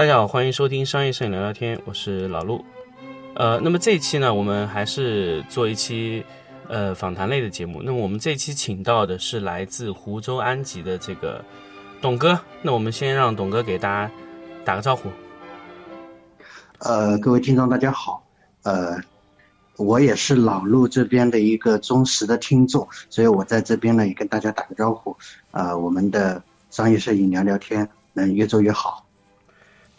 大家好，欢迎收听商业摄影聊聊天，我是老陆。呃，那么这一期呢，我们还是做一期呃访谈类的节目。那么我们这一期请到的是来自湖州安吉的这个董哥。那我们先让董哥给大家打个招呼。呃，各位听众大家好，呃，我也是老陆这边的一个忠实的听众，所以我在这边呢也跟大家打个招呼。啊，我们的商业摄影聊聊天能越做越好。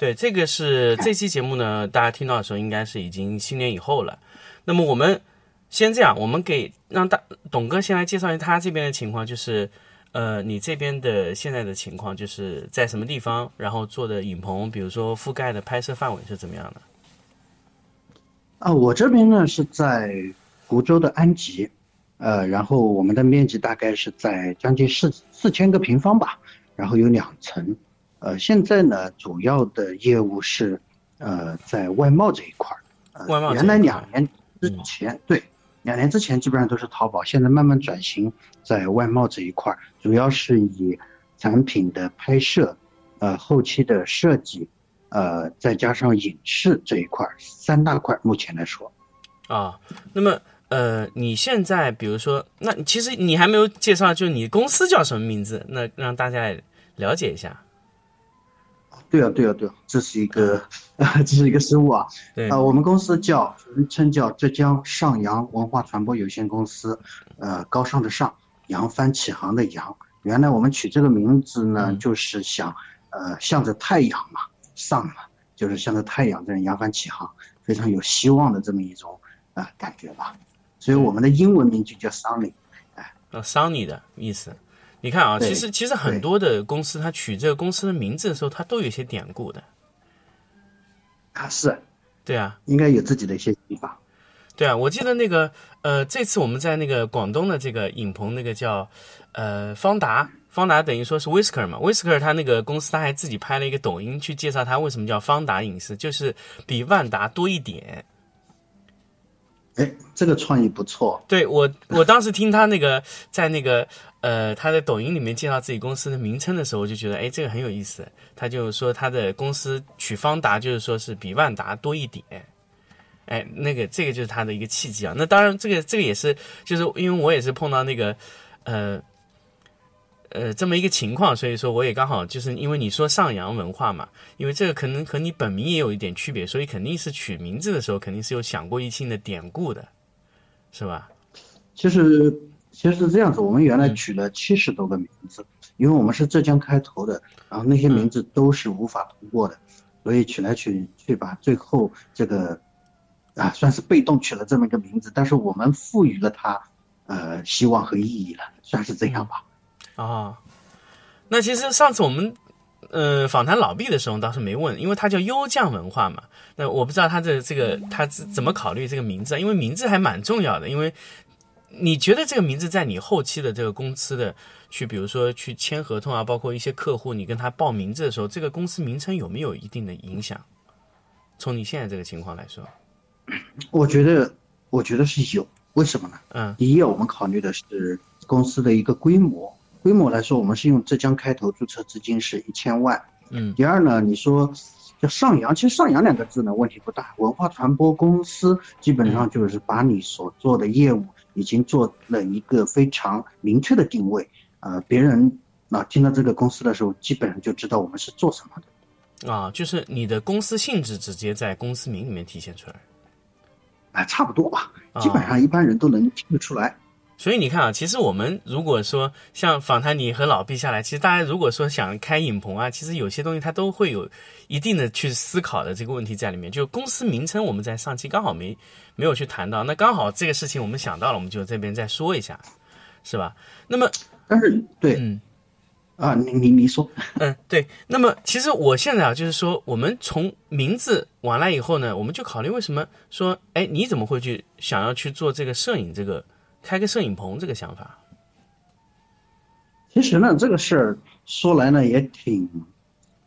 对，这个是 这期节目呢，大家听到的时候应该是已经新年以后了。那么我们先这样，我们给让大董哥先来介绍一下他这边的情况，就是呃，你这边的现在的情况，就是在什么地方，然后做的影棚，比如说覆盖的拍摄范围是怎么样的？啊，我这边呢是在湖州的安吉，呃，然后我们的面积大概是在将近四四千个平方吧，然后有两层。呃，现在呢，主要的业务是，呃，在外贸这一块儿。外贸。原来两年之前，对，两年之前基本上都是淘宝，现在慢慢转型在外贸这一块儿，主要是以产品的拍摄，呃，后期的设计，呃，再加上影视这一块儿三大块。目前来说。啊，那么呃，你现在比如说，那其实你还没有介绍，就是你公司叫什么名字？那让大家了解一下。对啊，对啊，对啊，这是一个啊，这是一个失误啊。对啊，我们公司叫人称叫浙江上扬文化传播有限公司，呃，高尚的上，扬帆起航的扬。原来我们取这个名字呢，就是想呃，向着太阳嘛，上嘛，就是向着太阳这样扬帆起航，非常有希望的这么一种啊感觉吧。所以我们的英文名就叫 Sunny，哎，呃，Sunny 的意思。你看啊，其实其实很多的公司，它取这个公司的名字的时候，它都有一些典故的。啊，是，对啊，应该有自己的一些地方。对啊，我记得那个呃，这次我们在那个广东的这个影棚，那个叫呃方达，方达等于说是 Whisker 嘛，Whisker 他那个公司他还自己拍了一个抖音去介绍他为什么叫方达影视，就是比万达多一点。哎，这个创意不错。对我，我当时听他那个在那个呃他在抖音里面介绍自己公司的名称的时候，我就觉得哎，这个很有意思。他就说他的公司取方达，就是说是比万达多一点。哎，那个这个就是他的一个契机啊。那当然，这个这个也是，就是因为我也是碰到那个呃。呃，这么一个情况，所以说我也刚好就是因为你说上扬文化嘛，因为这个可能和你本名也有一点区别，所以肯定是取名字的时候肯定是有想过一些的典故的，是吧？其实其实是这样子，我们原来取了七十多个名字，因为我们是浙江开头的，然后那些名字都是无法通过的，所以取来取去把，最后这个啊算是被动取了这么一个名字，但是我们赋予了它呃希望和意义了，算是这样吧。啊，那其实上次我们，呃，访谈老毕的时候倒是没问，因为他叫优匠文化嘛。那我不知道他的这个他怎么考虑这个名字，因为名字还蛮重要的。因为你觉得这个名字在你后期的这个公司的去，比如说去签合同啊，包括一些客户，你跟他报名字的时候，这个公司名称有没有一定的影响？从你现在这个情况来说，我觉得，我觉得是有。为什么呢？嗯，第一，我们考虑的是公司的一个规模。规模来说，我们是用浙江开头，注册资金是一千万。嗯，第二呢，你说叫上扬，其实上扬两个字呢问题不大。文化传播公司基本上就是把你所做的业务已经做了一个非常明确的定位。呃，别人啊听到这个公司的时候，基本上就知道我们是做什么的。啊，就是你的公司性质直接在公司名里面体现出来。啊，差不多吧，基本上一般人都能听得出来。所以你看啊，其实我们如果说像访谈你和老毕下来，其实大家如果说想开影棚啊，其实有些东西它都会有一定的去思考的这个问题在里面。就公司名称，我们在上期刚好没没有去谈到，那刚好这个事情我们想到了，我们就这边再说一下，是吧？那么，但是对，嗯，啊，你你你说，嗯，对。那么其实我现在啊，就是说我们从名字完了以后呢，我们就考虑为什么说，哎，你怎么会去想要去做这个摄影这个？开个摄影棚这个想法，其实呢，这个事儿说来呢也挺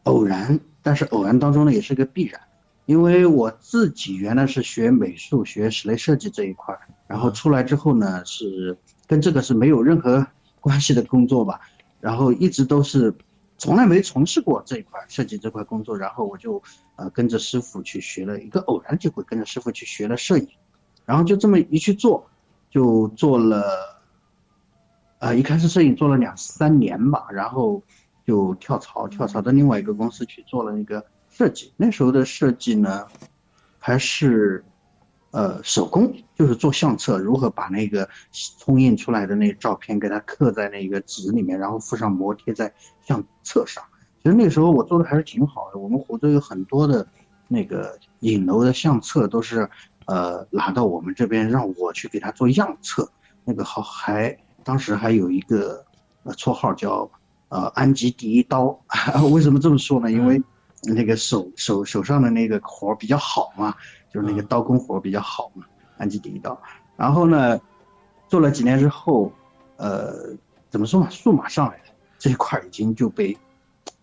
偶然，但是偶然当中呢也是个必然，因为我自己原来是学美术、学室内设计这一块儿，然后出来之后呢是跟这个是没有任何关系的工作吧，然后一直都是从来没从事过这一块设计这块工作，然后我就呃跟着师傅去学了一个偶然机会，跟着师傅去学了摄影，然后就这么一去做，就做了，呃一开始摄影做了两三年吧，然后就跳槽跳槽到另外一个公司去做了那个设计。那时候的设计呢，还是呃手工，就是做相册，如何把那个冲印出来的那个照片给它刻在那个纸里面，然后附上膜贴在相册上。其实那时候我做的还是挺好的。我们湖州有很多的那个影楼的相册都是呃拿到我们这边让我去给他做样册。那个好还当时还有一个呃绰号叫呃安吉第一刀。为什么这么说呢？因为那个手手手上的那个活儿比较好嘛，就是那个刀工活儿比较好嘛，安吉第一刀。然后呢，做了几年之后，呃，怎么说嘛，数码上来了这一块已经就被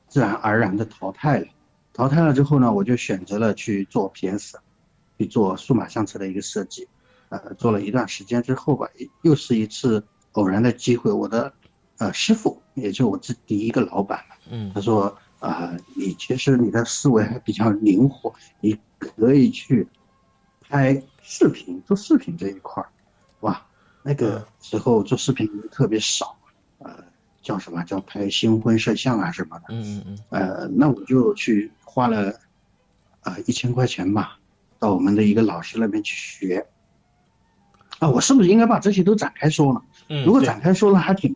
自然而然的淘汰了。淘汰了之后呢，我就选择了去做 PS，去做数码相册的一个设计。呃，做了一段时间之后吧，又是一次偶然的机会，我的呃师傅，也就我这第一个老板嘛，嗯他说啊、你其实你的思维还比较灵活，你可以去拍视频，做视频这一块儿，哇，那个时候做视频特别少，呃，叫什么叫拍新婚摄像啊什么的，嗯嗯嗯呃，那我就去花了啊一千块钱吧，到我们的一个老师那边去学。啊，我是不是应该把这些都展开说呢？嗯，如果展开说了，还挺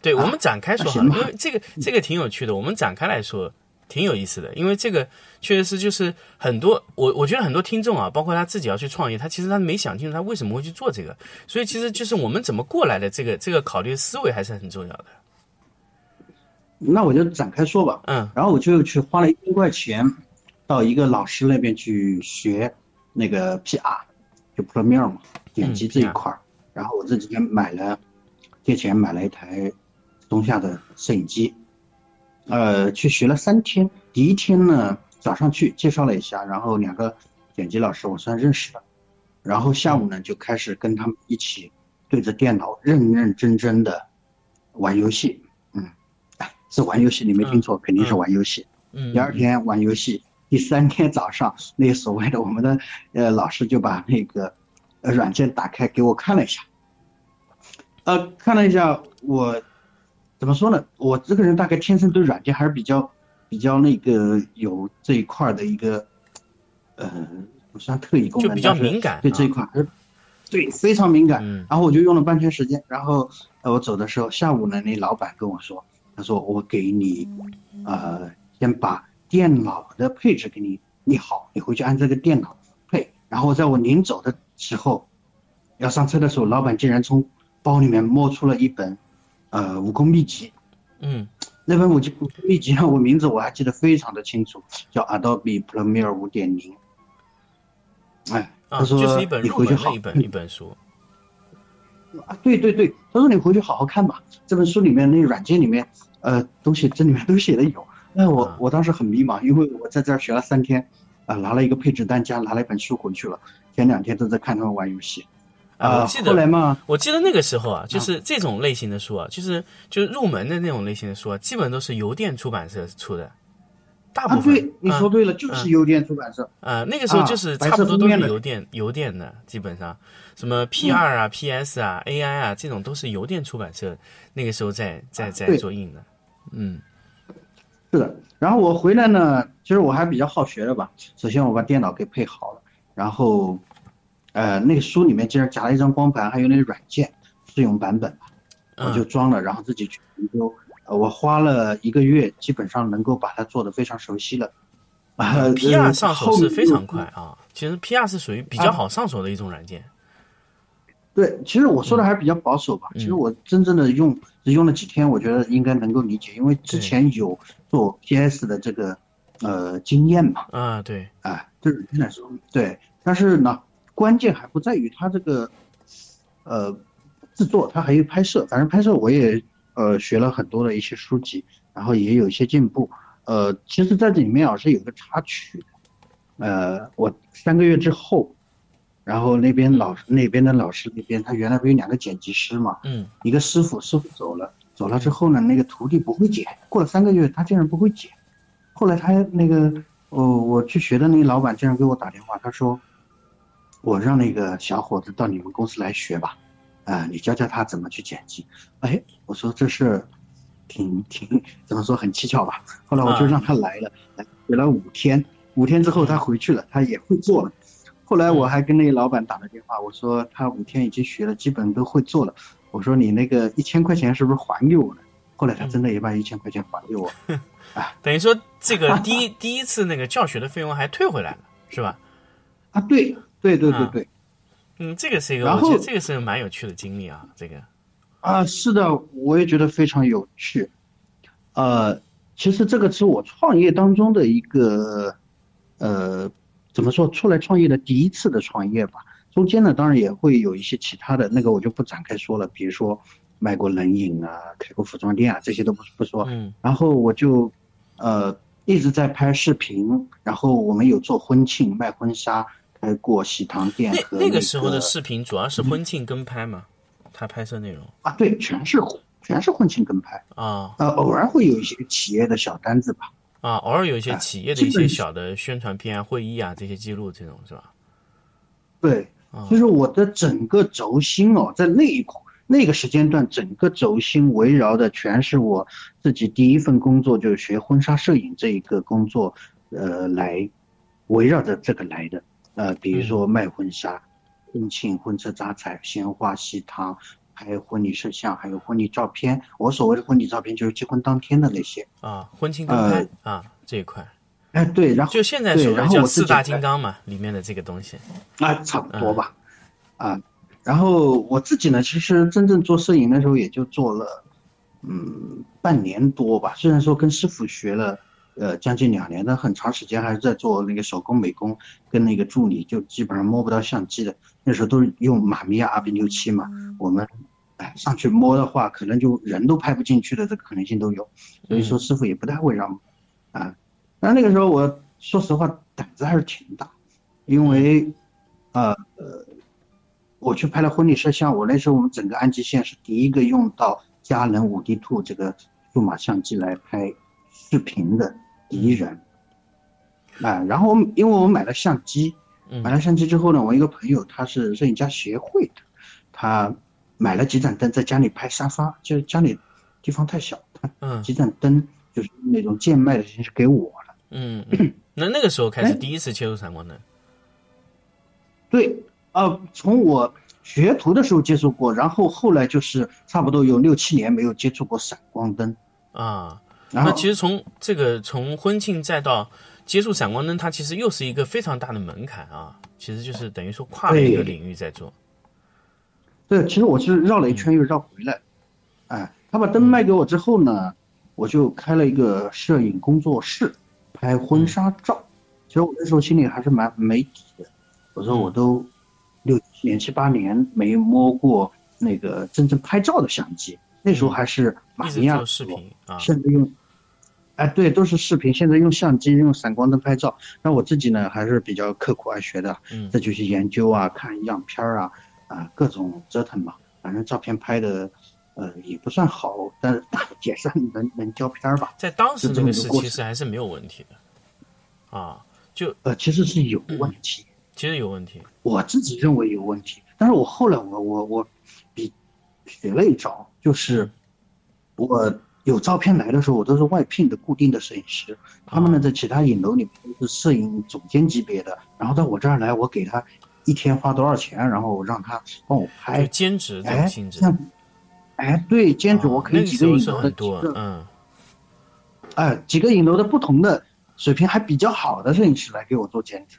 对，我啊们展开说好因为这个这个挺有趣的，我们展开来说挺有意思的，因为这个确实是就是很多我我觉得很多听众啊，包括他自己要去创业，他其实他没想清楚他为什么会去做这个，所以其实就是我们怎么过来的这个这个考虑思维还是很重要的。那我就展开说吧。嗯然后我就去花了一千块钱，到一个老师那边去学那个 PR，就 Premiere 嘛，剪辑这一块儿。然后我这几天买了，借钱买了一台松下的摄影机，呃，去学了三天。第一天呢，早上去介绍了一下，然后两个剪辑老师我算认识的，然后下午呢就开始跟他们一起对着电脑认认真真的玩游戏。嗯，哎，是玩游戏，你没听错，肯定是玩游戏。嗯，第二天玩游戏，第三天早上，那个所谓的我们的呃老师就把那个呃软件打开给我看了一下，呃看了一下我怎么说呢？我这个人大概天生对软件还是比较比较那个有这一块的一个呃不算特异功能，就比较敏感对这一啊块还是对非常敏感。嗯然后我就用了半天时间，然后呃我走的时候，下午呢那老板跟我说，他说我给你呃先把电脑的配置给你你好，你回去按这个电脑配。然后在我临走的时候，要上车的时候，老板竟然从包里面摸出了一本呃武功秘籍。嗯那本武功秘籍呢，我名字我还记得非常的清楚，叫 Adobe Premiere 五点零。哎，啊，他说就是一本你回去好一本一本书。啊，对对对，他说你回去好好看吧，这本书里面那软件里面，呃，东西这里面都写的有。那我啊我当时很迷茫，因为我在这儿学了三天，啊、拿了一个配置单加拿了一本书回去了，前两天都在看他们玩游戏。啊，啊我记得后来嘛，我记得那个时候啊，就是这种类型的书啊，就是就是入门的那种类型的书啊，基本都是邮电出版社出的，大啊，部分。对，你说对了，就是邮电出版社。啊，那个时候就是差不多都是邮电邮电的，基本上什么 P 二啊、PS 啊、AI 啊这种都是邮电出版社那个时候在在在对做印的。嗯是的，然后我回来呢，其实我还比较好学的吧。首先我把电脑给配好了，然后，呃，那个书里面竟然夹了一张光盘，还有那个软件试用版本吧，我就嗯装了，然后自己去研究。呃，我花了一个月，基本上能够把它做的非常熟悉了。啊，P R 上手是非常。呃快啊，其实 P R 是属于比较好上手的一种软件。对，其实我说的还是比较保守吧。嗯其实我真正的用只用了几天，我觉得应该能够理解，因为之前有做 PS 的这个呃经验嘛。啊，对，啊，对软件来说，对，但是呢，关键还不在于它这个，呃，制作，它还有拍摄。反正拍摄我也呃学了很多的一些书籍，然后也有一些进步。呃，其实在这里面啊是有个插曲，呃，我三个月之后，然后那边老那边的老师那边，他原来不有两个剪辑师嘛，嗯一个师傅，师傅走了，走了之后呢，那个徒弟不会剪，过了三个月他竟然不会剪。后来他那个，哦，我去学的那个老板竟然给我打电话，他说，我让那个小伙子到你们公司来学吧，啊，你教教他怎么去剪辑。哎，我说这是挺挺怎么说很蹊跷吧。后来我就让他来了，来学了五天，五天之后他回去了，他也会做了。后来我还跟那个老板打了电话，我说他五天已经学了，基本都会做了。我说你那个一千块钱是不是还给我了？后来他真的也把一千块钱还给我，啊，等于说这个第一 第一次那个教学的费用还退回来了，是吧？啊，对对对对对，嗯，这个是一个，我觉得这个是个蛮有趣的经历啊，这个啊，是的，我也觉得非常有趣。呃，其实这个是我创业当中的一个，呃，怎么说，出来创业的第一次的创业吧。中间呢，当然也会有一些其他的那个，我就不展开说了。比如说卖过冷饮啊，开过服装店啊，这些都不不说。嗯。然后我就，呃，一直在拍视频。然后我们有做婚庆、卖婚纱，开过喜糖店和那那个时候的视频主要是婚庆跟拍嘛，他拍摄内容啊，对，全是全是婚庆跟拍啊。呃，偶尔会有一些企业的小单子吧。啊，偶尔有一些企业的一些小的宣传片啊、会议啊这些记录，这种是吧？对。就是我的整个轴心哦，在那一那个时间段，整个轴心围绕的全是我自己第一份工作，就是学婚纱摄影这一个工作，呃，来围绕着这个来的。呃，比如说卖婚纱、婚庆、婚车扎彩、鲜花、喜糖，还有婚礼摄像，还有婚礼照片。我所谓的婚礼照片，就是结婚当天的那些啊，婚庆跟拍啊这一块。哎，对，然后就现在说的叫四大金刚嘛，里面的这个东西，啊，差不多吧，啊，然后我自己呢，其实真正做摄影的时候也就做了，嗯，半年多吧。虽然说跟师傅学了，呃，将近两年，但很长时间还是在做那个手工美工，跟那个助理就基本上摸不到相机的。那时候都是用马米亚 R B 六七嘛，我们哎上去摸的话，可能就人都拍不进去的这个可能性都有，所以说师傅也不太会让，啊。但那个时候，我说实话胆子还是挺大，因为，呃呃，我去拍了婚礼摄像。我那时候我们整个安吉县是第一个用到佳能五 D Two 这个数码相机来拍视频的第一人。啊，然后因为我买了相机，买了相机之后呢，我一个朋友他是摄影家协会的，他买了几盏灯在家里拍沙发，就是家里地方太小，他几盏灯就是那种贱卖的形式给我了。嗯，那那个时候开始第一次接触闪光灯。对，呃，从我学徒的时候接触过，然后后来就是差不多有六七年没有接触过闪光灯啊。那其实从这个从婚庆再到接触闪光灯，它其实又是一个非常大的门槛啊。其实就是等于说跨了一个领域在做。对，其实我是绕了一圈又绕回来。哎，他把灯卖给我之后呢，我就开了一个摄影工作室。拍婚纱照，其实我那时候心里还是蛮没底的。我说我都六七年、七八年没摸过那个真正拍照的相机，那时候还是马尼亚视频啊，现在用，哎，对，都是视频。现在用相机、用闪光灯拍照，那我自己呢还是比较刻苦爱学的，嗯，这就去研究啊，看样片啊，啊，各种折腾嘛。反正照片拍的。呃，也不算好，但是也算能能交片吧。在当时那个时期，其实还是没有问题的，啊，就呃，其实是有问题，其实有问题。我自己认为有问题，但是我后来我我我比学了一招，就是我有照片来的时候，我都是外聘的固定的摄影师，他们呢在其他影楼里面都是摄影总监级别的，然后到我这儿来，我给他一天花多少钱，然后让他帮我拍，兼职这种性质。哎，对，兼职我可以几个影楼的嗯，哎，几个影楼的不同的水平还比较好的摄影师来给我做兼职，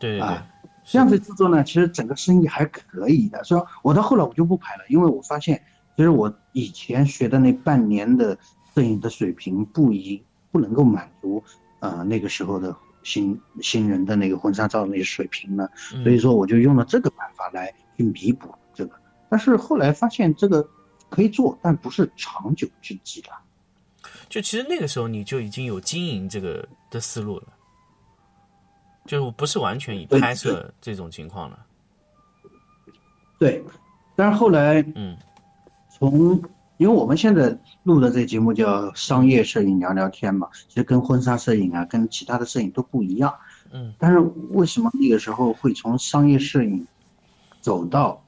对对对，这样子制作呢，其实整个生意还可以的。所以，我到后来我就不拍了，因为我发现，其实我以前学的那半年的摄影的水平不一，不能够满足呃那个时候的新新人的那个婚纱照那些水平呢。所以说，我就用了这个办法来去弥补这个。但是后来发现这个。可以做，但不是长久之计了。就其实那个时候你就已经有经营这个的思路了，就不是完全以拍摄这种情况了。对，但是后来，嗯，从因为我们现在录的这个节目叫商业摄影聊聊天嘛，其实跟婚纱摄影啊，跟其他的摄影都不一样。嗯，但是为什么那个时候会从商业摄影走到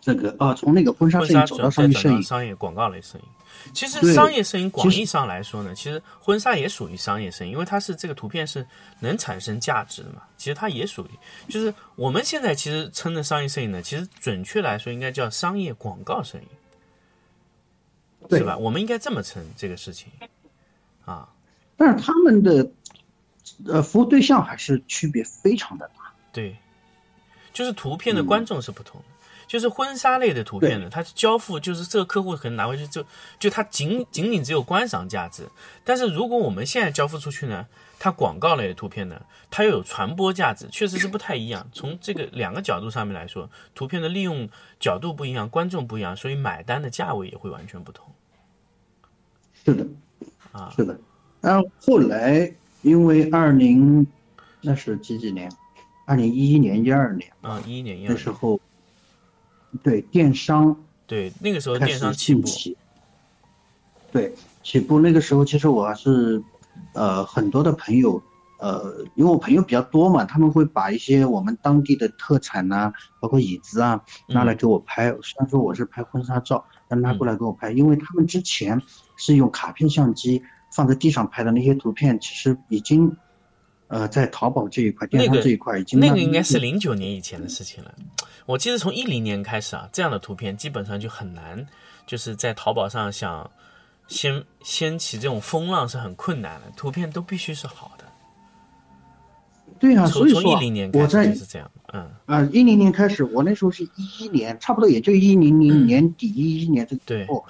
这个啊，从那个婚纱摄影走到商业摄影？商业广告类摄影。其实商业摄影广义上来说呢，其实婚纱也属于商业摄影，因为它是这个图片是能产生价值的嘛。其实它也属于，就是我们现在其实称的商业摄影呢，其实准确来说应该叫商业广告摄影。是吧？我们应该这么称这个事情，啊，但是他们的呃服务对象还是区别非常的大。对，就是图片的观众是不同的。就是婚纱类的图片呢，它交付就是这个客户可能拿回去就就它仅仅仅只有观赏价值。但是如果我们现在交付出去呢，它广告类的图片呢，它又有传播价值，确实是不太一样。从这个两个角度上面来说，图片的利用角度不一样，观众不一样，所以买单的价位也会完全不同。是的，啊，是的。然后后来因为二零那是几几年？二零一一年、一二年啊，一一年、一二年那时候。对电商，对那个时候电商起步，对起步那个时候，其实我还是，呃，很多的朋友，呃，因为我朋友比较多嘛，他们会把一些我们当地的特产呐，包括椅子啊，拿来给我拍。虽然说我是拍婚纱照，但拿过来给我拍，因为他们之前是用卡片相机放在地上拍的那些图片，其实已经。呃，在淘宝这一块，电商这一块已经那个应该是零九年以前的事情了。我记得从一零年开始啊，这样的图片基本上就很难，就是在淘宝上想掀掀起这种风浪是很困难的，图片都必须是好的。对啊，所以从一零年开始就是这样。嗯啊，一零年开始，我那时候是一一年，差不多也就一零零年底一一年这个时候，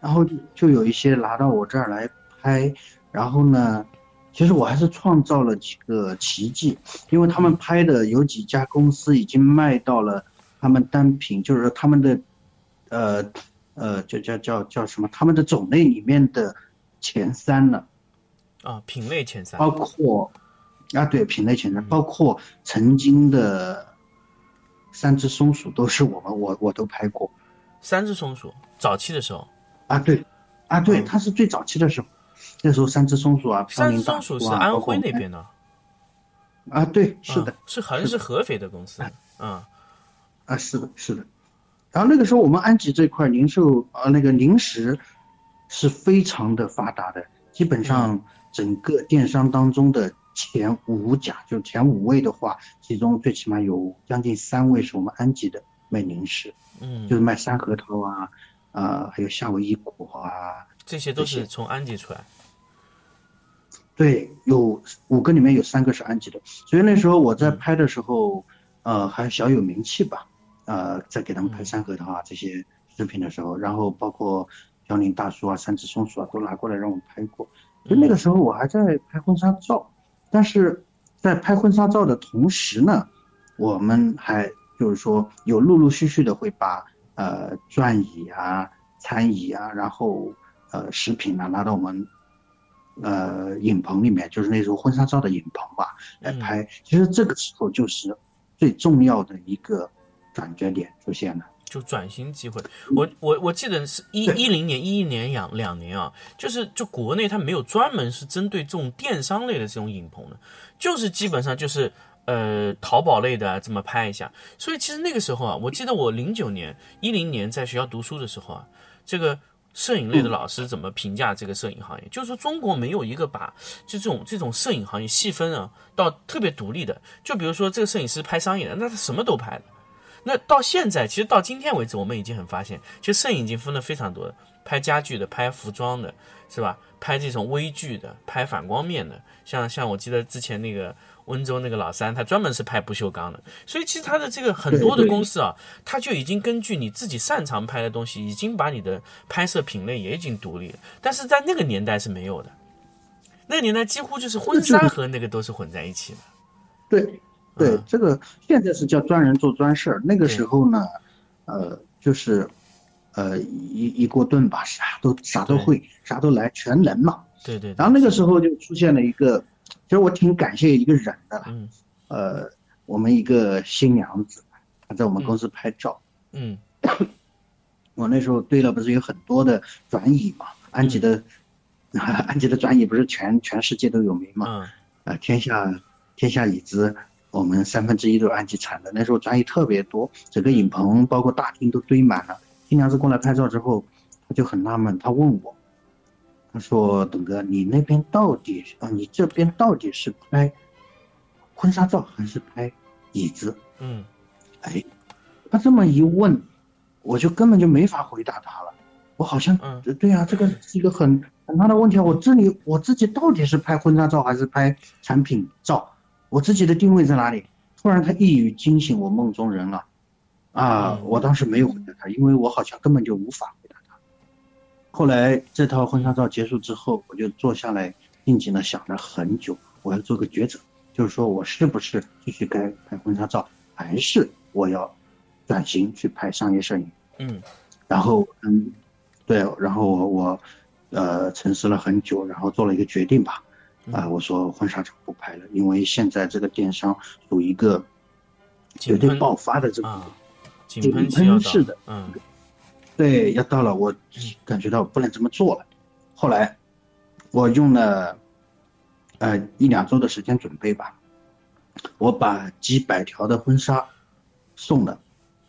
然后就有一些拿到我这儿来拍，然后呢。其实我还是创造了几个奇迹，因为他们拍的有几家公司已经卖到了他们单品，就是说他们的，呃，呃，叫叫叫叫什么？他们的种类里面的前三了。啊，品类前三。包括，啊，对，品类前三，包括曾经的三只松鼠都是我们，我我都拍过。三只松鼠，早期的时候。啊，对，啊，对，它是最早期的时候。那时候三只松鼠啊，三只松鼠是安徽那边的，啊，对，是的，是好像是合肥的公司，啊，啊，是的，是的。然后那个时候我们安吉这块零售啊，那个零食是非常的发达的，基本上整个电商当中的前五甲，就前五位的话，其中最起码有将近三位是我们安吉的卖零食，嗯，就是卖山核桃啊，啊，还有夏威夷果啊。这些都是从安吉出来，对，有五个里面有三个是安吉的，所以那时候我在拍的时候，呃，还小有名气吧，呃，在给他们拍山河的啊这些视频的时候，然后包括辽宁大叔啊、三只松鼠啊都拿过来让我们拍过，就那个时候我还在拍婚纱照，但是在拍婚纱照的同时呢，我们还就是说有陆陆续续的会把呃转椅啊、餐椅啊，然后呃，食品啊拿到我们，呃，影棚里面，就是那时候婚纱照的影棚吧，来拍。其实这个时候就是最重要的一个转折点出现了，就转型机会。我我我记得是一一零年、一一年两两年啊，就是就国内它没有专门是针对这种电商类的这种影棚的，就是基本上就是呃淘宝类的这么拍一下。所以其实那个时候啊，我记得我零九年、一零年在学校读书的时候啊，这个。摄影类的老师怎么评价这个摄影行业？就是说中国没有一个把就这种这种摄影行业细分啊到特别独立的。就比如说这个摄影师拍商业的，那他什么都拍的。那到现在，其实到今天为止，我们已经很发现，其实摄影已经分了非常多的，拍家具的，拍服装的，是吧？拍这种微距的，拍反光面的。像像我记得之前那个。温州那个老三，他专门是拍不锈钢的，所以其实他的这个很多的公司啊，他就已经根据你自己擅长拍的东西，已经把你的拍摄品类也已经独立了。但是在那个年代是没有的，那个年代几乎就是婚纱和那个都是混在一起的。对，对，这个现在是叫专人做专事儿，那个时候呢，呃，就是呃一一锅炖吧，啥都啥都会，啥都来，全能嘛。对对。然后那个时候就出现了一个。其实我挺感谢一个人的，嗯，呃，我们一个新娘子，她在我们公司拍照，嗯，我那时候堆了不是有很多的转椅嘛，安吉的，安吉的转椅不是全全世界都有名嘛，嗯。啊，天下天下椅子，我们三分之一都是安吉产的。那时候专业特别多，整个影棚包括大厅都堆满了。新娘子过来拍照之后，他就很纳闷，他问我，他说：“董哥，你那边到底啊，你这边到底是拍婚纱照还是拍椅子？”嗯哎，他这么一问，我就根本就没法回答他了。我好像，嗯对啊、这个是一个很很大的问题啊。我这里我自己到底是拍婚纱照还是拍产品照？我自己的定位在哪里？突然他一语惊醒我梦中人了，啊！嗯我当时没有回答他，因为我好像根本就无法回答他。后来这套婚纱照结束之后，我就坐下来静静的想了很久，我要做个抉择，就是说我是不是继续该拍婚纱照，还是我要转型去拍商业摄影？嗯然后嗯，对，然后我我呃沉思了很久，然后做了一个决定吧，啊、我说婚纱照不拍了，因为现在这个电商属于一个绝对爆发的这个，喷期要到是的，嗯对，要到了，我感觉到不能这么做了。后来我用了呃一两周的时间准备吧，我把几百条的婚纱送了，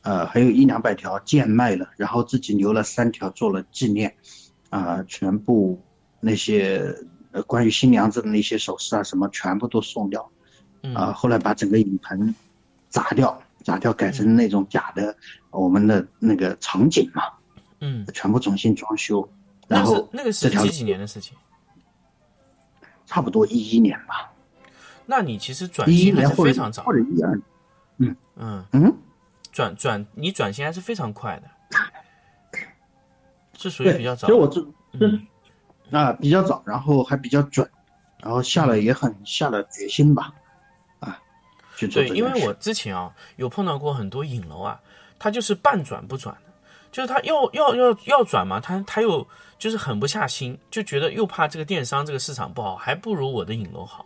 呃，还有一两百条贱卖了，然后自己留了三条做了纪念，啊、全部那些呃关于新娘子的那些首饰啊什么全部都送掉，嗯啊、后来把整个影棚砸掉，砸掉改成那种假的我们的那个场景嘛，嗯，全部重新装修，然后那个是几几年的事情？差不多一一年吧，那你其实转型非常早或，者一二，嗯，嗯。嗯，转转你转型还是非常快的，是属于，比较早的。其实我这这嗯啊比较早，然后还比较准，然后下了也很下了决心吧，啊，去做对，因为我之前啊有碰到过很多影楼啊，它就是半转不转的，就是他要要要要转嘛，他他又就是狠不下心，就觉得又怕这个电商这个市场不好，还不如我的影楼好。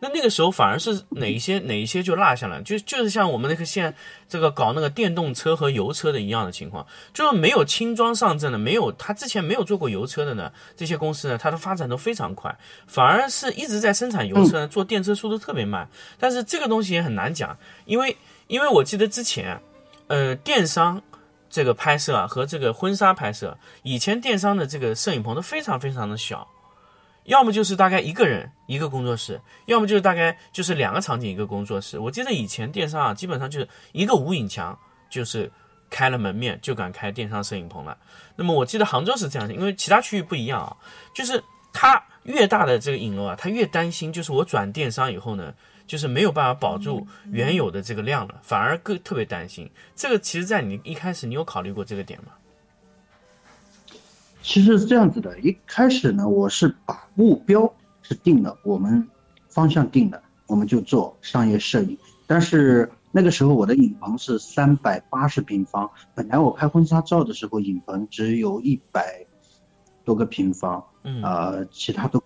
那那个时候反而是哪一些哪一些就落下了，就就是像我们那个现在这个搞那个电动车和油车的一样的情况，就是没有轻装上阵的，没有他之前没有做过油车的呢，这些公司呢，它的发展都非常快，反而是一直在生产油车呢，做电车速度特别慢。但是这个东西也很难讲，因为因为我记得之前，呃，电商这个拍摄啊和这个婚纱拍摄，以前电商的这个摄影棚都非常非常的小，要么就是大概一个人一个工作室，要么就是大概就是两个场景一个工作室。我记得以前电商啊，基本上就是一个无影墙，就是开了门面就敢开电商摄影棚了。那么我记得杭州是这样，因为其他区域不一样啊，就是它越大的这个影楼啊，它越担心，就是我转电商以后呢，就是没有办法保住原有的这个量了，反而更特别担心。这个其实，在你一开始你有考虑过这个点吗？其实是这样子的，一开始呢，我是把目标是定了，我们方向定了，我们就做商业摄影。但是那个时候我的影棚是三百八十平方，本来我拍婚纱照的时候，影棚只有一百多个平方，嗯呃，其他都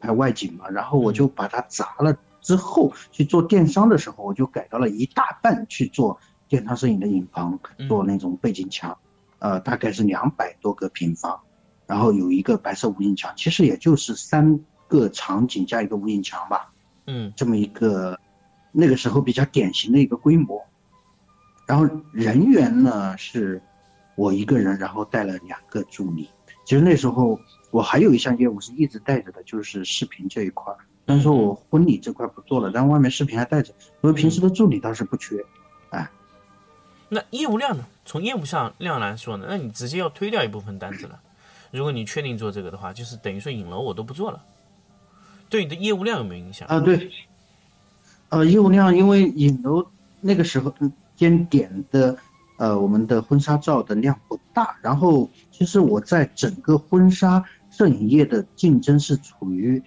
拍外景嘛。然后我就把它砸了之后去做电商的时候，我就改到了一大半去做电商摄影的影棚，做那种背景墙。呃，大概是两百多个平方，然后有一个白色无影墙，其实也就是三个场景加一个无影墙吧，嗯这么一个那个时候比较典型的一个规模。然后人员呢是我一个人，然后带了两个助理。其实那时候我还有一项业务是一直带着的，就是视频这一块儿。虽然说我婚礼这块不做了，但外面视频还带着，因为平时的助理倒是不缺。那业务量呢？从业务上量来说呢，那你直接要推掉一部分单子了。如果你确定做这个的话，就是等于说影楼我都不做了，对你的业务量有没有影响？啊，对，呃，业务量因为影楼那个时候嗯间点的呃我们的婚纱照的量不大，然后其实我在整个婚纱摄影业的竞争是处于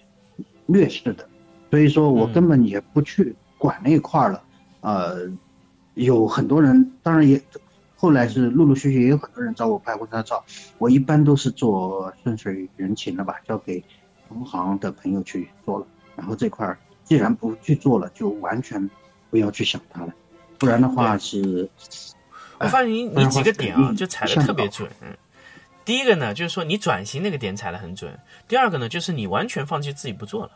劣势的，所以说我嗯根本也不去管那一块儿了，呃，有很多人，当然也。后来是陆陆续续也有很多人找我拍婚纱照，我一般都是做顺水人情的吧，交给同行的朋友去做了。然后这块儿既然不去做了，就完全不要去想它了，不然的话是，我发现你你几个点啊，就踩的特别准。嗯，第一个呢，就是说你转型那个点踩的很准；第二个呢，就是你完全放弃自己不做了，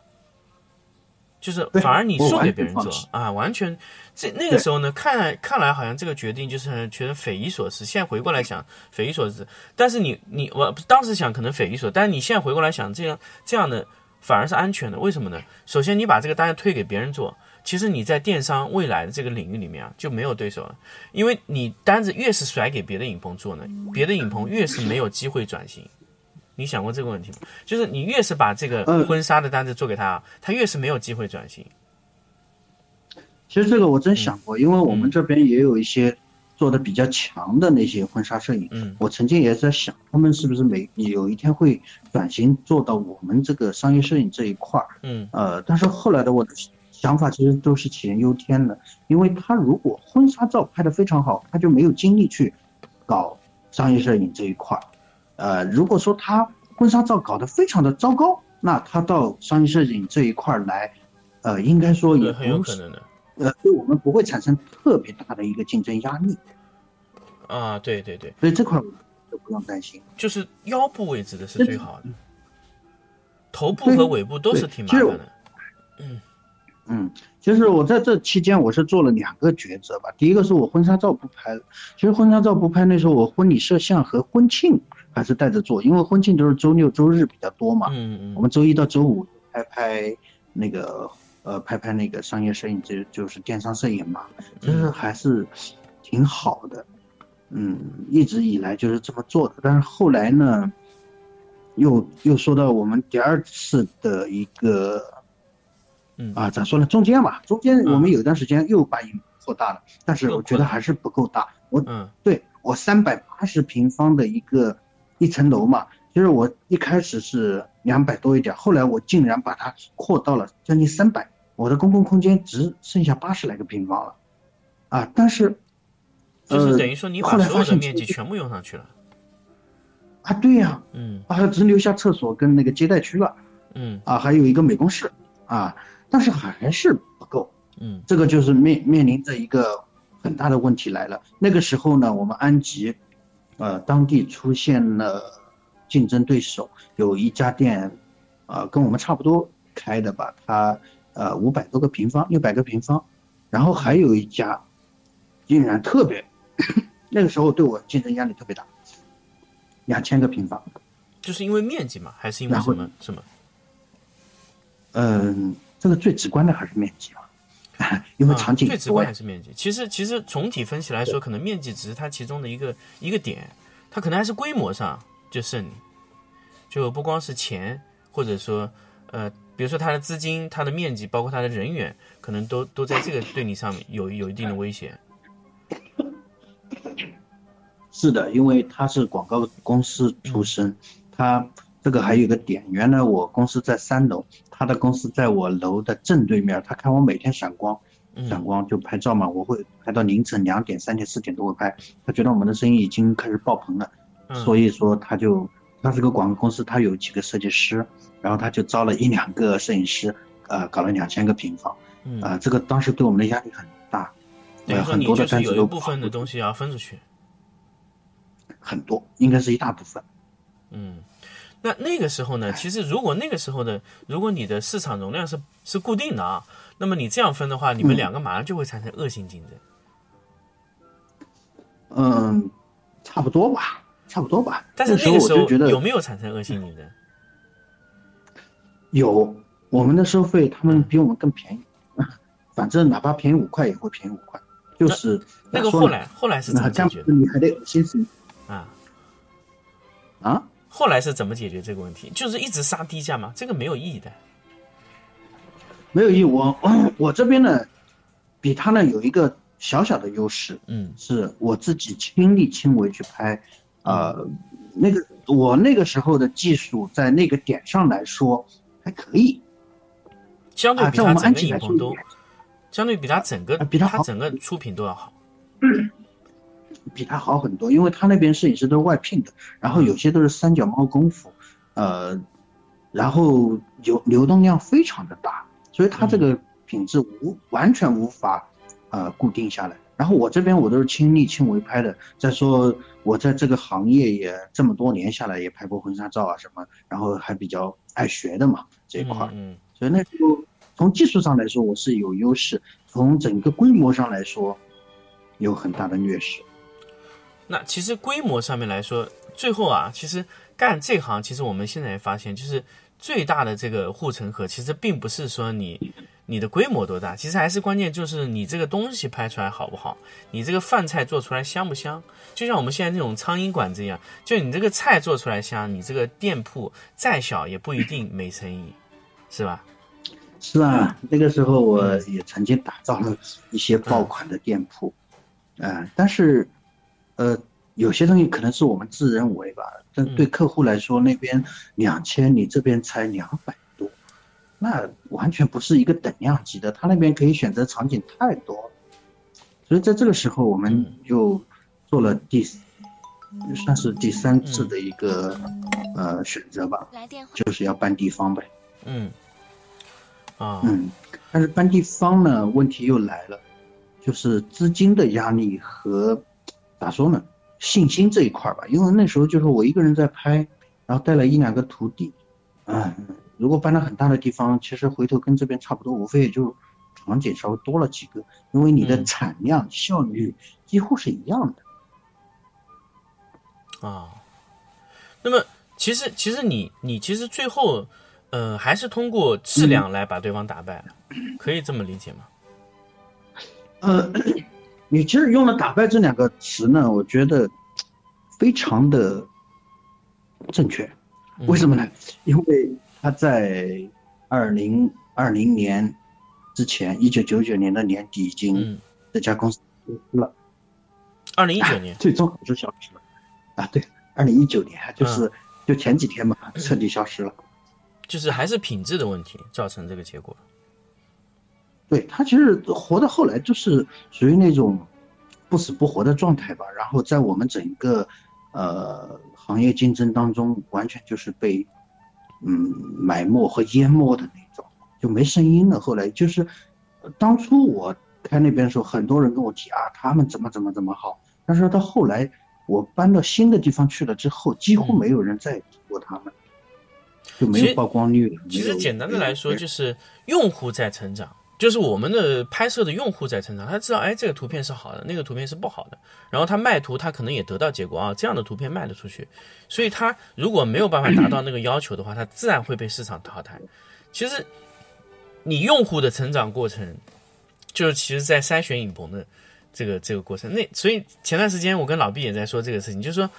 就是反而你送给别人做啊，完全这那个时候呢，看看来好像这个决定就是觉得匪夷所思。现在回过来想，匪夷所思。但是你你我当时想可能匪夷所，但是你现在回过来想，这样这样的反而是安全的。为什么呢？首先你把这个单推给别人做。其实你在电商未来的这个领域里面啊，就没有对手了，因为你单子越是甩给别的影棚做呢，别的影棚越是没有机会转型。你想过这个问题吗？就是你越是把这个婚纱的单子做给他，他越是没有机会转型。其实这个我真想过，因为我们这边也有一些做的比较强的那些婚纱摄影，嗯，我曾经也在想，他们是不是每有一天会转型做到我们这个商业摄影这一块儿，嗯，呃，但是后来的我的。想法其实都是杞人忧天的，因为他如果婚纱照拍得非常好，他就没有精力去搞商业摄影这一块儿。呃，如果说他婚纱照搞得非常的糟糕，那他到商业摄影这一块儿来，呃，应该说也很有可能的。呃，对我们不会产生特别大的一个竞争压力。啊，对对对，所以这块就不用担心。就是腰部位置的是最好的，头部和尾部都是挺麻烦的。嗯。嗯，其实我在这期间我是做了两个抉择吧。第一个是我婚纱照不拍了，其实婚纱照不拍，那时候我婚礼摄像和婚庆还是带着做，因为婚庆都是周六周日比较多嘛。嗯嗯。我们周一到周五拍拍那个呃拍拍那个商业摄影，就就是电商摄影嘛，其实还是挺好的。嗯，一直以来就是这么做的，但是后来呢，又又说到我们第二次的一个。啊，咋说呢？中间吧，中间我们有一段时间又把影扩大了，但是我觉得还是不够大。我，嗯，对我三百八十平方的一个一层楼嘛，就是我一开始是两百多一点，后来我竟然把它扩到了将近三百，我的公共空间只剩下八十来个平方了。啊，但是，就是等于说你把所有的面积全部用上去了。啊，对呀，嗯，啊，只留下厕所跟那个接待区了。嗯，啊，还有一个美工室，啊。但是还是不够，嗯，这个就是面面临着一个很大的问题来了。那个时候呢，我们安吉，呃，当地出现了竞争对手，有一家店，呃，跟我们差不多开的吧，它呃五百多个平方，六百个平方，然后还有一家，竟然特别，那个时候对我竞争压力特别大，两千个平方，就是因为面积嘛，还是因为什么什么？嗯。这个最直观的还是面积嘛，因为场景最直观还是面积。其实其实总体分析来说，可能面积只是它其中的一个一个点，它可能还是规模上就胜你，就不光是钱，或者说呃，比如说它的资金、它的面积，包括它的人员，可能都都在这个对你上面有有一定的威胁。是的，因为他是广告公司出身，他。这个还有个点，原来我公司在三楼，他的公司在我楼的正对面。他看我每天闪光，闪光就拍照嘛，我会拍到凌晨两点、三点、四点都会拍。他觉得我们的生意已经开始爆棚了，所以说他就他是个广告公司，他有几个设计师，然后他就招了一两个摄影师，呃，搞了两千个平方，啊，这个当时对我们的压力很大，很多的单子都部分的东西要分出去，很多，应该是一大部分，嗯。那那个时候呢？其实如果那个时候的，如果你的市场容量是是固定的啊，那么你这样分的话，你们两个马上就会产生恶性竞争。嗯，差不多吧，差不多吧。但是那个时候有没有产生恶性竞争？有，我们的收费他们比我们更便宜，反正哪怕便宜五块也会便宜五块，就是那个后来后来是怎么解决的？你还得心思啊啊。后来是怎么解决这个问题？就是一直杀低价吗？这个没有意义的，没有意义。我 我这边呢，比他呢有一个小小的优势，嗯，是我自己亲力亲为去拍，呃，那个我那个时候的技术在那个点上来说还可以，相对比他整个影棚都，相对比他整个比他整个出品都要好。比他好很多，因为他那边摄影师都是外聘的，然后有些都是三脚猫功夫，呃，然后流流动量非常的大，所以他这个品质无完全无法呃固定下来。然后我这边我都是亲力亲为拍的。再说我在这个行业也这么多年下来，也拍过婚纱照啊什么，然后还比较爱学的嘛这一块儿，嗯所以那时候从技术上来说我是有优势，从整个规模上来说有很大的劣势。那其实规模上面来说，最后啊，其实干这行，其实我们现在也发现，就是最大的这个护城河，其实并不是说你你的规模多大，其实还是关键就是你这个东西拍出来好不好，你这个饭菜做出来香不香。就像我们现在这种苍蝇馆子一样，就你这个菜做出来香，你这个店铺再小也不一定没生意，是吧？是啊，那个时候我也曾经打造了一些爆款的店铺，嗯、但是，呃，有些东西可能是我们自认为吧，但对客户来说，那边两千，你这边才两百多，那完全不是一个等量级的，他那边可以选择场景太多，所以在这个时候，我们就做了第，算是第三次的一个、呃选择吧。就是要搬地方呗。嗯，啊，嗯，但是搬地方呢，问题又来了，就是资金的压力和咋说呢，信心这一块儿吧。因为那时候就是我一个人在拍，然后带了一两个徒弟，嗯，如果搬到很大的地方，其实回头跟这边差不多，无非也就场景稍微多了几个，因为你的嗯产量、效率几乎是一样的。啊，那么其实其实你你其实最后，呃，还是通过质量来把对方打败了，可以这么理解吗？呃，你其实用了“打败”这两个词呢，我觉得非常的正确。为什么呢？因为他在二零二零年之前，一九九九年的年底已经嗯，这家公司消失了，二零一九年，最终还是消失了。啊，对，二零一九年就是嗯就前几天嘛，彻底消失了。就是还是品质的问题造成这个结果。对他其实活到后来就是属于那种不死不活的状态吧，然后在我们整个呃行业竞争当中，完全就是被嗯埋没和淹没的那种，就没声音了。后来就是呃当初我开那边的时候，很多人跟我提啊，他们怎么怎么怎么好，但是到后来我搬到新的地方去了之后，几乎没有人再提过他们，就没有曝光率了。其实简单的来说，就是用户在成长，就是我们的拍摄的用户在成长，他知道，哎，这个图片是好的，那个图片是不好的，然后他卖图，他可能也得到结果啊，这样的图片卖得出去，所以他如果没有办法达到那个要求的话，他自然会被市场淘汰。其实，你用户的成长过程，就是其实在筛选影棚的这个这个过程。那所以前段时间我跟老毕也在说这个事情，就是说。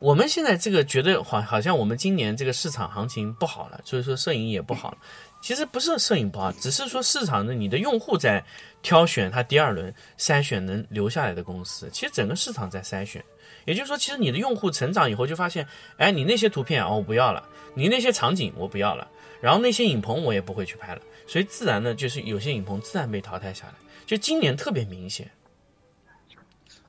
我们现在这个觉得好，好像我们今年这个市场行情不好了，所以说摄影也不好了。其实不是摄影不好，只是说市场的你的用户在挑选他第二轮筛选能留下来的公司。其实整个市场在筛选，也就是说，其实你的用户成长以后就发现，哎，你那些图片哦我不要了，你那些场景我不要了，然后那些影棚我也不会去拍了，所以自然呢，就是有些影棚自然被淘汰下来。就今年特别明显，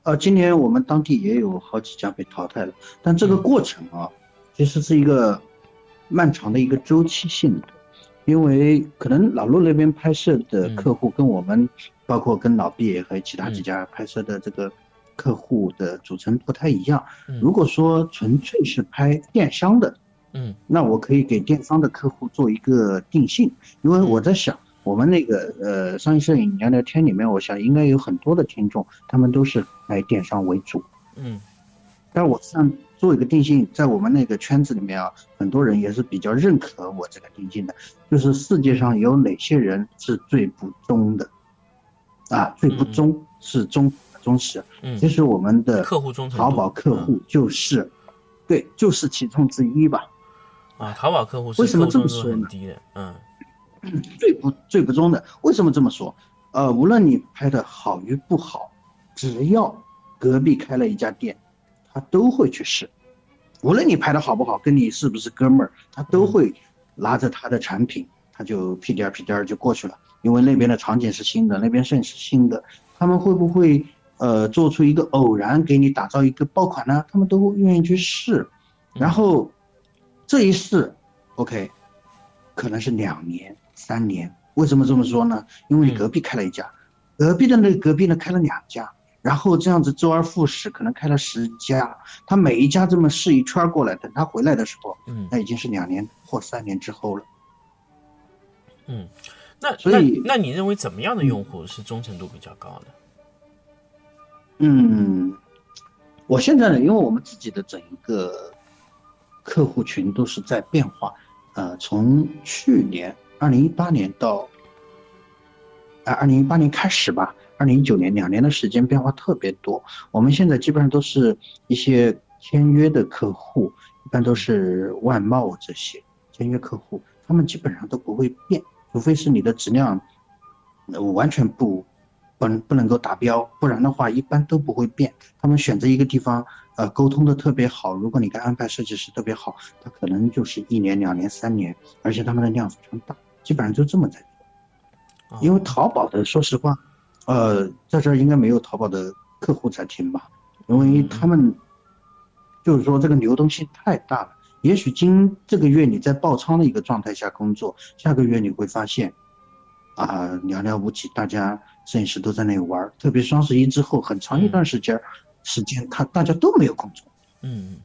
呃，今年我们当地也有好几家被淘汰了，但这个过程啊，其实是一个漫长的一个周期性的，因为可能老陆那边拍摄的客户跟我们，包括跟老毕和其他几家拍摄的这个客户的组成不太一样。如果说纯粹是拍电商的，嗯。那我可以给电商的客户做一个定性，因为我在想，我们那个呃商业摄影聊聊天里面，我想应该有很多的听众，他们都是拍电商为主。嗯。但我想做一个定性，在我们那个圈子里面啊，很多人也是比较认可我这个定性的，就是世界上有哪些人是最不忠的，啊，最不忠是忠忠实，嗯其实我们的客户忠诚淘宝客户就是，对，就是其中之一吧。啊，淘宝客户是为什么这么说呢很低的，嗯 最不最不忠的。为什么这么说？呃，无论你拍的好与不好，只要隔壁开了一家店，他都会去试。无论你拍的好不好，跟你是不是哥们儿，他都会拿着他的产品，他就屁颠儿屁颠儿就过去了。因为那边的场景是新的，那边摄影是新的，他们会不会呃做出一个偶然给你打造一个爆款呢？他们都愿意去试，然后这一试，OK，可能是两年、三年。为什么这么说呢？因为你隔壁开了一家，隔壁的那个隔壁呢开了两家，然后这样子周而复始，可能开了十家，他每一家这么试一圈过来，等他回来的时候，嗯那已经是两年或三年之后了。嗯，那所以那那你认为怎么样的用户是忠诚度比较高的？嗯，我现在呢，因为我们自己的整一个客户群都是在变化，呃，从去年二零一八年到啊二零一八年开始吧，二零一九年两年的时间变化特别多。我们现在基本上都是一些签约的客户，一般都是外贸这些签约客户，他们基本上都不会变，除非是你的质量呃完全不不不能够达标，不然的话一般都不会变。他们选择一个地方，呃，沟通的特别好，如果你跟安排设计师特别好，他可能就是一年、两年、三年，而且他们的量非常大，基本上就这么在做。哦因为淘宝的，说实话，呃，在这儿应该没有淘宝的客户在听吧，因为他们就是说这个流动性太大了。也许今这个月你在爆仓的一个状态下工作，下个月你会发现，啊，寥寥无几，大家摄影师都在那里玩儿。特别双十一之后，很长一段时间，时间他大家都没有工作，嗯嗯。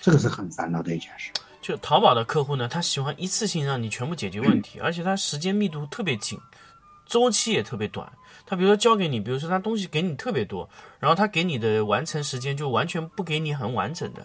这个是很烦恼的一件事。就淘宝的客户呢，他喜欢一次性让你全部解决问题，而且他时间密度特别紧，周期也特别短。他比如说交给你，比如说他东西给你特别多，然后他给你的完成时间就完全不给你很完整的，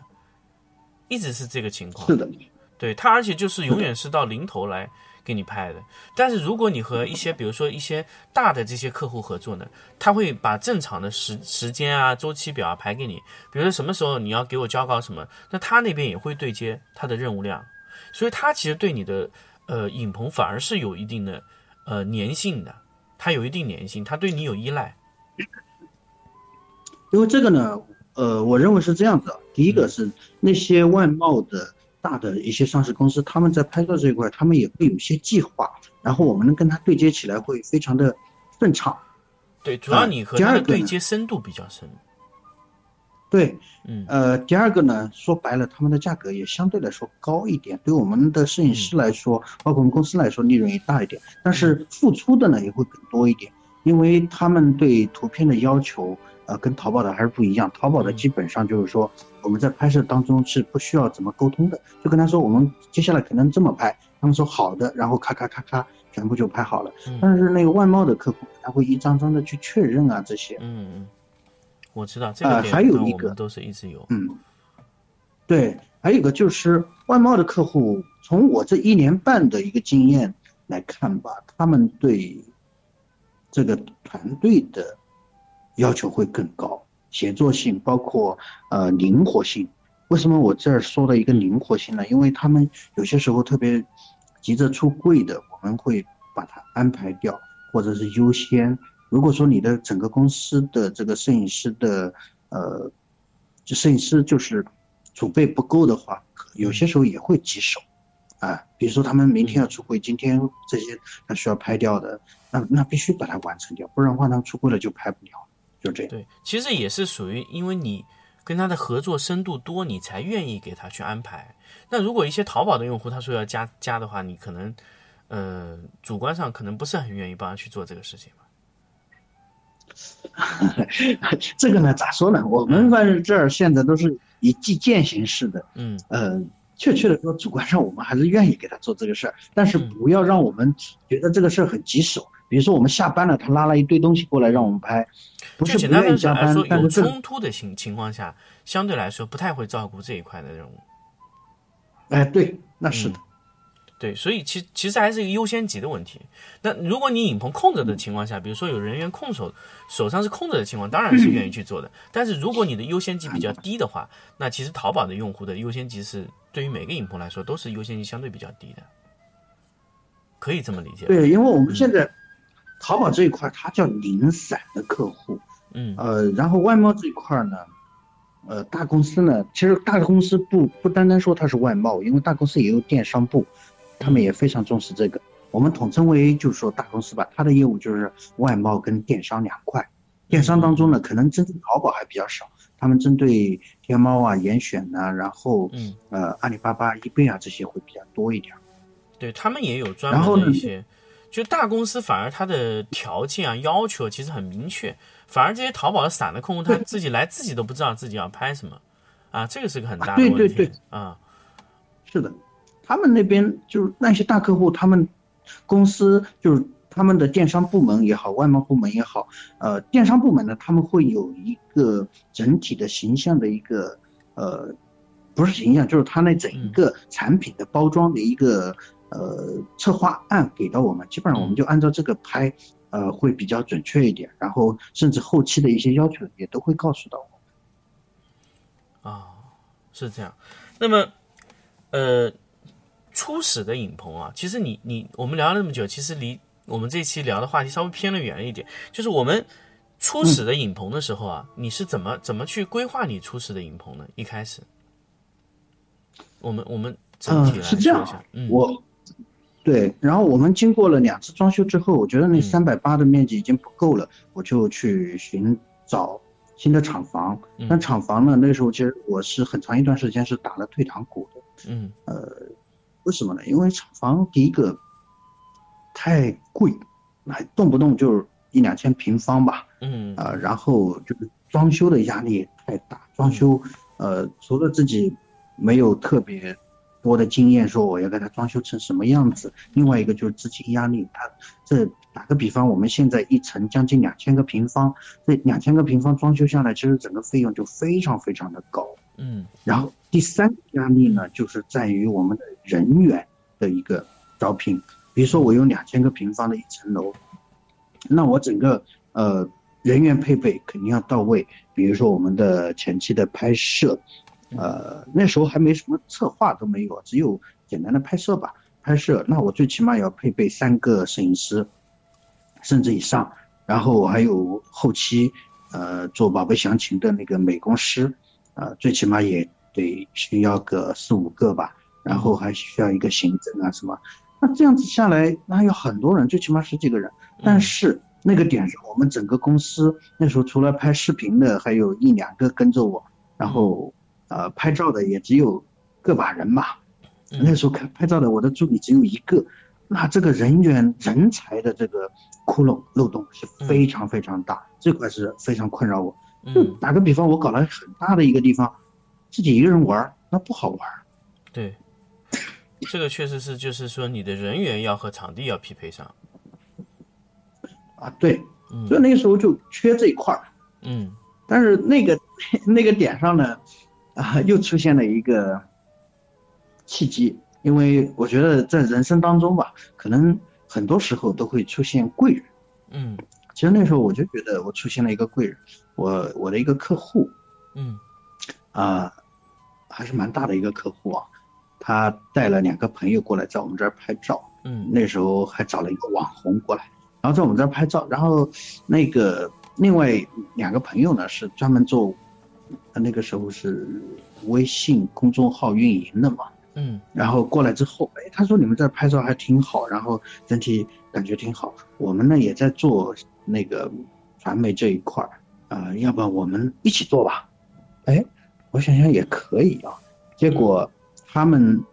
一直是这个情况。是的，对他，而且就是永远是到零头来给你拍的。但是如果你和一些比如说一些大的这些客户合作呢，他会把正常的时时间啊、周期表啊排给你，比如说什么时候你要给我交稿什么，那他那边也会对接他的任务量，所以他其实对你的呃影棚反而是有一定的呃粘性的，它有一定粘性，它对你有依赖。因为这个呢，呃，我认为是这样子啊。第一个是那些外贸的大的一些上市公司，他们在拍照这一块，他们也会有一些计划，然后我们能跟他对接起来会非常的顺畅。对，主要你和他的对接深度比较深。对，嗯，呃，第二个呢，说白了，他们的价格也相对来说高一点，对我们的摄影师来说，包括我们公司来说，利润也大一点，但是付出的呢也会更多一点，因为他们对图片的要求，呃，跟淘宝的还是不一样。淘宝的基本上就是说，我们在拍摄当中是不需要怎么沟通的，就跟他说我们接下来可能这么拍，他们说好的，然后咔咔咔咔，全部就拍好了。嗯但是那个外贸的客户，他会一张张的去确认啊这些。嗯嗯，我知道这个还有一个跟我们都是一直有。嗯，对，还有一个就是外贸的客户，从我这一年半的一个经验来看吧，他们对这个团队的要求会更高，协作性包括呃灵活性。为什么我这儿说的一个灵活性呢？因为他们有些时候特别急着出柜的，我们会把它安排掉，或者是优先。如果说你的整个公司的这个摄影师的呃，就摄影师就是储备不够的话，有些时候也会棘手啊。比如说他们明天要出柜，今天这些他需要拍掉的，那那必须把它完成掉，不然的话他出柜了就拍不了，就这样。对，其实也是属于因为你跟他的合作深度多，你才愿意给他去安排。那如果一些淘宝的用户他说要加加的话，你可能呃主观上可能不是很愿意帮他去做这个事情。这个呢，咋说呢？我们反正这儿现在都是以计件形式的，嗯呃，确切的说，主观上我们还是愿意给他做这个事儿，但是不要让我们觉得这个事儿很棘手。比如说我们下班了，他拉了一堆东西过来让我们拍，不就是简单不愿意加的来说，，有班但是冲突的情情况下，相对来说不太会照顾这一块的任务。哎，对，那是的。对，所以其其实还是一个优先级的问题。那如果你影棚空着的情况下，比如说有人员空手手上是空着的情况，当然是愿意去做的。但是如果你的优先级比较低的话，那其实淘宝的用户的优先级是对于每个影棚来说都是优先级相对比较低的，可以这么理解。对，因为我们现在淘宝这一块它叫零散的客户，嗯呃，然后外贸这一块呢，呃，大公司呢，其实大公司不不单单说它是外贸，因为大公司也有电商部，他们也非常重视这个。我们统称为就是说大公司吧，它的业务就是外贸跟电商两块。电商当中呢，可能针对淘宝还比较少，他们针对天猫啊、严选呐、然后嗯，呃阿里巴巴、易贝啊这些会比较多一点。对他们也有专门的一些，就大公司反而它的条件啊要求其实很明确，反而这些淘宝的散的客户他自己来自己都不知道自己要拍什么，啊，这个是个很大的问题。对对对，啊，是的，他们那边就是那些大客户，他们公司就是他们的电商部门也好，外贸部门也好，呃，电商部门呢，他们会有一个整体的形象的一个呃，不是形象，就是他那整个产品的包装的一个。呃，策划案给到我们，基本上我们就按照这个拍，呃，会比较准确一点。然后甚至后期的一些要求也都会告诉到我。啊，是这样。那么，呃，初始的影棚啊，其实你你我们聊了那么久，其实离我们这一期聊的话题稍微偏了远了一点。就是我们初始的影棚的时候啊，你是怎么怎么去规划你初始的影棚呢？一开始，我们我们整体来说一下，我。对，然后我们经过了两次装修之后，我觉得那三百八的面积已经不够了，我就去寻找新的厂房。但厂房呢，那时候其实我是很长一段时间是打了退堂鼓的。嗯，呃，为什么呢？因为厂房第一个太贵，还动不动就是一两千平方吧。嗯，啊，然后就是装修的压力太大，装修，呃，除了自己没有特别。多的经验说我要给它装修成什么样子，另外一个就是资金压力。它这打个比方，我们现在一层将近两千个平方，这两千个平方装修下来，其实整个费用就非常非常的高。嗯，然后第三个压力呢，就是在于我们的人员的一个招聘。比如说我有两千个平方的一层楼，那我整个呃人员配备肯定要到位。比如说我们的前期的拍摄。呃，那时候还没什么策划都没有，只有简单的拍摄吧。拍摄，那我最起码要配备三个摄影师，甚至以上。然后还有后期，呃，做宝贝详情的那个美工师，呃，最起码也得需要个四五个吧。然后还需要一个行政啊什么。那这样子下来，那有很多人，最起码十几个人。但是那个点上，我们整个公司那时候除了拍视频的，还有一两个跟着我，然后。呃，拍照的也只有个把人吧。那时候拍拍照的，我的助理只有一个，那这个人员人才的这个窟窿漏洞是非常非常大，这块是非常困扰我。嗯，打个比方，我搞了很大的一个地方，自己一个人玩那不好玩。对，这个确实是，就是说你的人员要和场地要匹配上。啊，对，所以那个时候就缺这一块儿。嗯，但是那个 那个点上呢？啊，又出现了一个契机，因为我觉得在人生当中吧，可能很多时候都会出现贵人。嗯，其实那时候我就觉得我出现了一个贵人，我我的一个客户，嗯，啊，还是蛮大的一个客户啊，他带了两个朋友过来在我们这儿拍照。嗯，那时候还找了一个网红过来，然后在我们这儿拍照，然后那个另外两个朋友呢是专门做。那个时候是微信公众号运营的嘛，嗯，然后过来之后，哎，他说你们这拍照还挺好，然后整体感觉挺好。我们呢也在做那个传媒这一块儿，啊，要不然我们一起做吧？哎，我想想也可以啊。结果他们，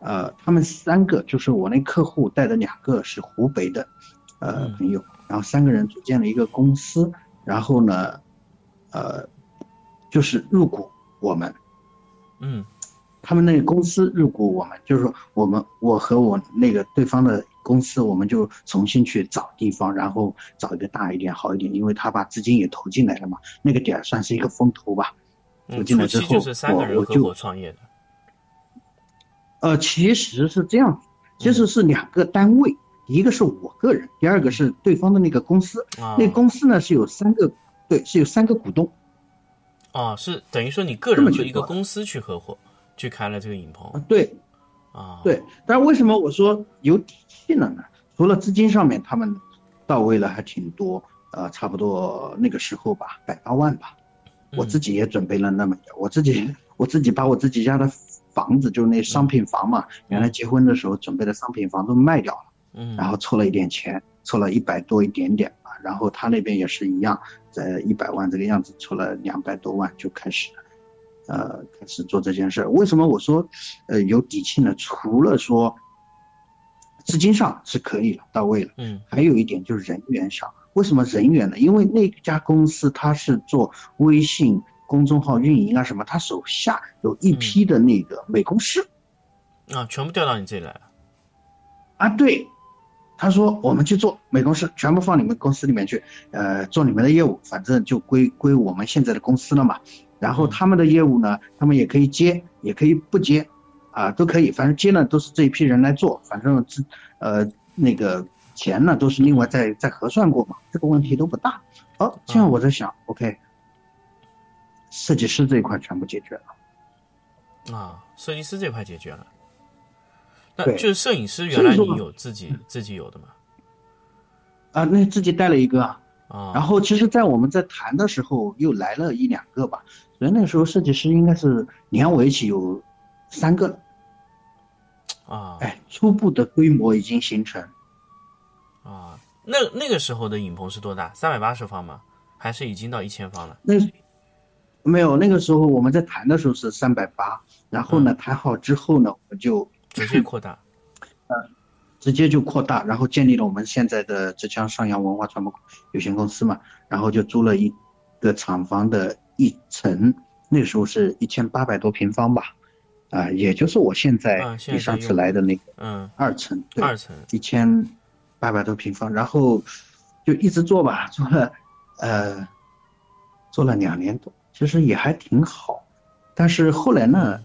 呃，他们三个就是我那客户带的两个是湖北的，呃，朋友，然后三个人组建了一个公司，然后呢，呃。就是入股我们，嗯，他们那个公司入股我们，就是说我们我和我那个对方的公司，我们就重新去找地方，然后找一个大一点、好一点，因为他把资金也投进来了嘛，那个点儿算是一个风投吧。投进来之后，我我就创业的。呃，其实是这样，其实是两个单位，一个是我个人，第二个是对方的那个公司。那公司呢是有三个，对，是有三个股东。啊，是等于说你个人和一个公司去合伙，去开了这个影棚。对，啊，对。但是为什么我说有底气了呢？除了资金上面他们到位了还挺多，呃，差不多那个时候吧，百八万吧。我自己也准备了那么点，我自己我自己把我自己家的房子，就是那商品房嘛，原来结婚的时候准备的商品房都卖掉了，嗯，然后凑了一点钱，凑了一百多一点点。然后他那边也是一样，在一百万这个样子，凑了两百多万就开始，呃，开始做这件事。为什么我说，呃，有底气呢？除了说资金上是可以了，到位了。嗯还有一点就是人员上，为什么人员呢？因为那家公司它是做微信公众号运营啊什么，他手下有一批的那个美工师。啊，全部调到你这里来了。啊，对，他说我们去做美工师，全部放你们公司里面去，呃，做你们的业务，反正就归归我们现在的公司了嘛。然后他们的业务呢，他们也可以接，也可以不接，啊，都可以，反正接呢都是这一批人来做，反正这呃那个钱呢都是另外再再核算过嘛，这个问题都不大。哦，这样我在想，OK，设计师这一块全部解决了。啊，设计师这块解决了。那对就是摄影师，原来你有自己自己有的吗？啊，那自己带了一个啊。啊，然后其实，在我们在谈的时候，又来了一两个吧，所以那个时候设计师应该是连我一起有三个了，啊哎，初步的规模已经形成。啊，那那个时候的影棚是多大？三百八十方吗？还是已经到一千方了？那没有，那个时候我们在谈的时候是三百八，然后呢，谈好之后呢，我们就直接扩大。嗯直接就扩大，然后建立了我们现在的浙江上扬文化传播有限公司嘛，然后就租了一个厂房的一层，那时候是一千八百多平方吧，啊、也就是我现在啊现在你上次来的那个嗯，二层，对，二层。一千八百多平方，然后就一直做吧，做了呃做了两年多，其实也还挺好，但是后来呢，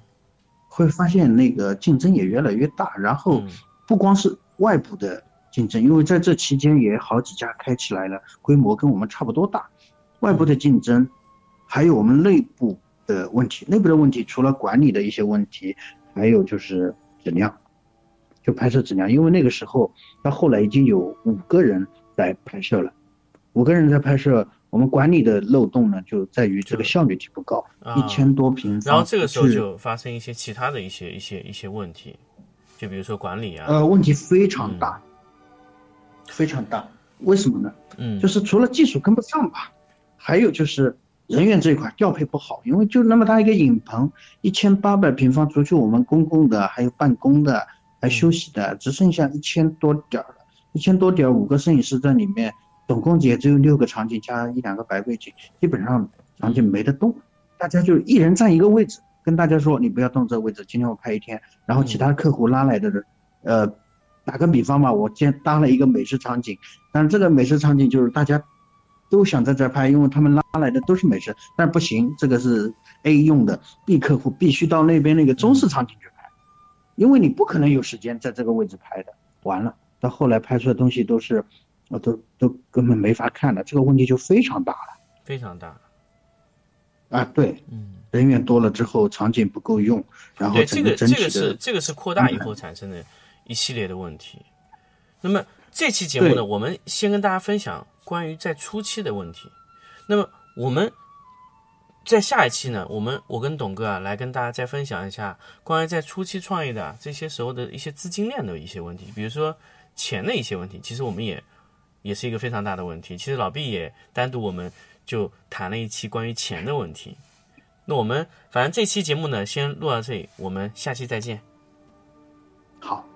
会发现那个竞争也越来越大，然后嗯。不光是外部的竞争，因为在这期间也好几家开起来了，规模跟我们差不多大，外部的竞争，还有我们内部的问题，内部的问题除了管理的一些问题，还有就是质量。就拍摄质量，因为那个时候到后来已经有五个人在拍摄了，五个人在拍摄，我们管理的漏洞呢就在于这个效率提不高，啊一千多平方，然后这个时候就发生一些其他的一些一些一些问题，就比如说管理啊，呃问题非常大，非常大，为什么呢？嗯，就是除了技术跟不上吧，还有就是人员这一块调配不好，因为就那么大一个影棚，一千八百平方，除去我们公共的，还有办公的，还休息的，只剩下一千多点儿了，一千多点儿，五个摄影师在里面，总共也只有六个场景加一两个白背景，基本上场景没得动，大家就一人占一个位置，跟大家说你不要动这个位置，今天我拍一天，然后其他客户拉来的人，呃。打个比方吧，我今天搭了一个美食场景，但是这个美食场景就是大家都想在这儿拍，因为他们拉来的都是美食，但不行，这个是 A 用的，B 客户必须到那边那个中式场景去拍，因为你不可能有时间在这个位置拍的。完了，到后来拍出的东西都是，我都都根本没法看了，这个问题就非常大了非常大。啊！对，嗯，人员多了之后，场景不够用，然后这个这个是这个是扩大以后产生的一系列的问题。那么这期节目呢，我们先跟大家分享关于在初期的问题。那么我们在下一期呢，我们我跟董哥啊来跟大家再分享一下关于在初期创业的、啊、这些时候的一些资金链的一些问题，比如说钱的一些问题。其实我们也也是一个非常大的问题。其实老毕也单独我们就谈了一期关于钱的问题。那我们反正这期节目呢先录到这里我们下期再见。好。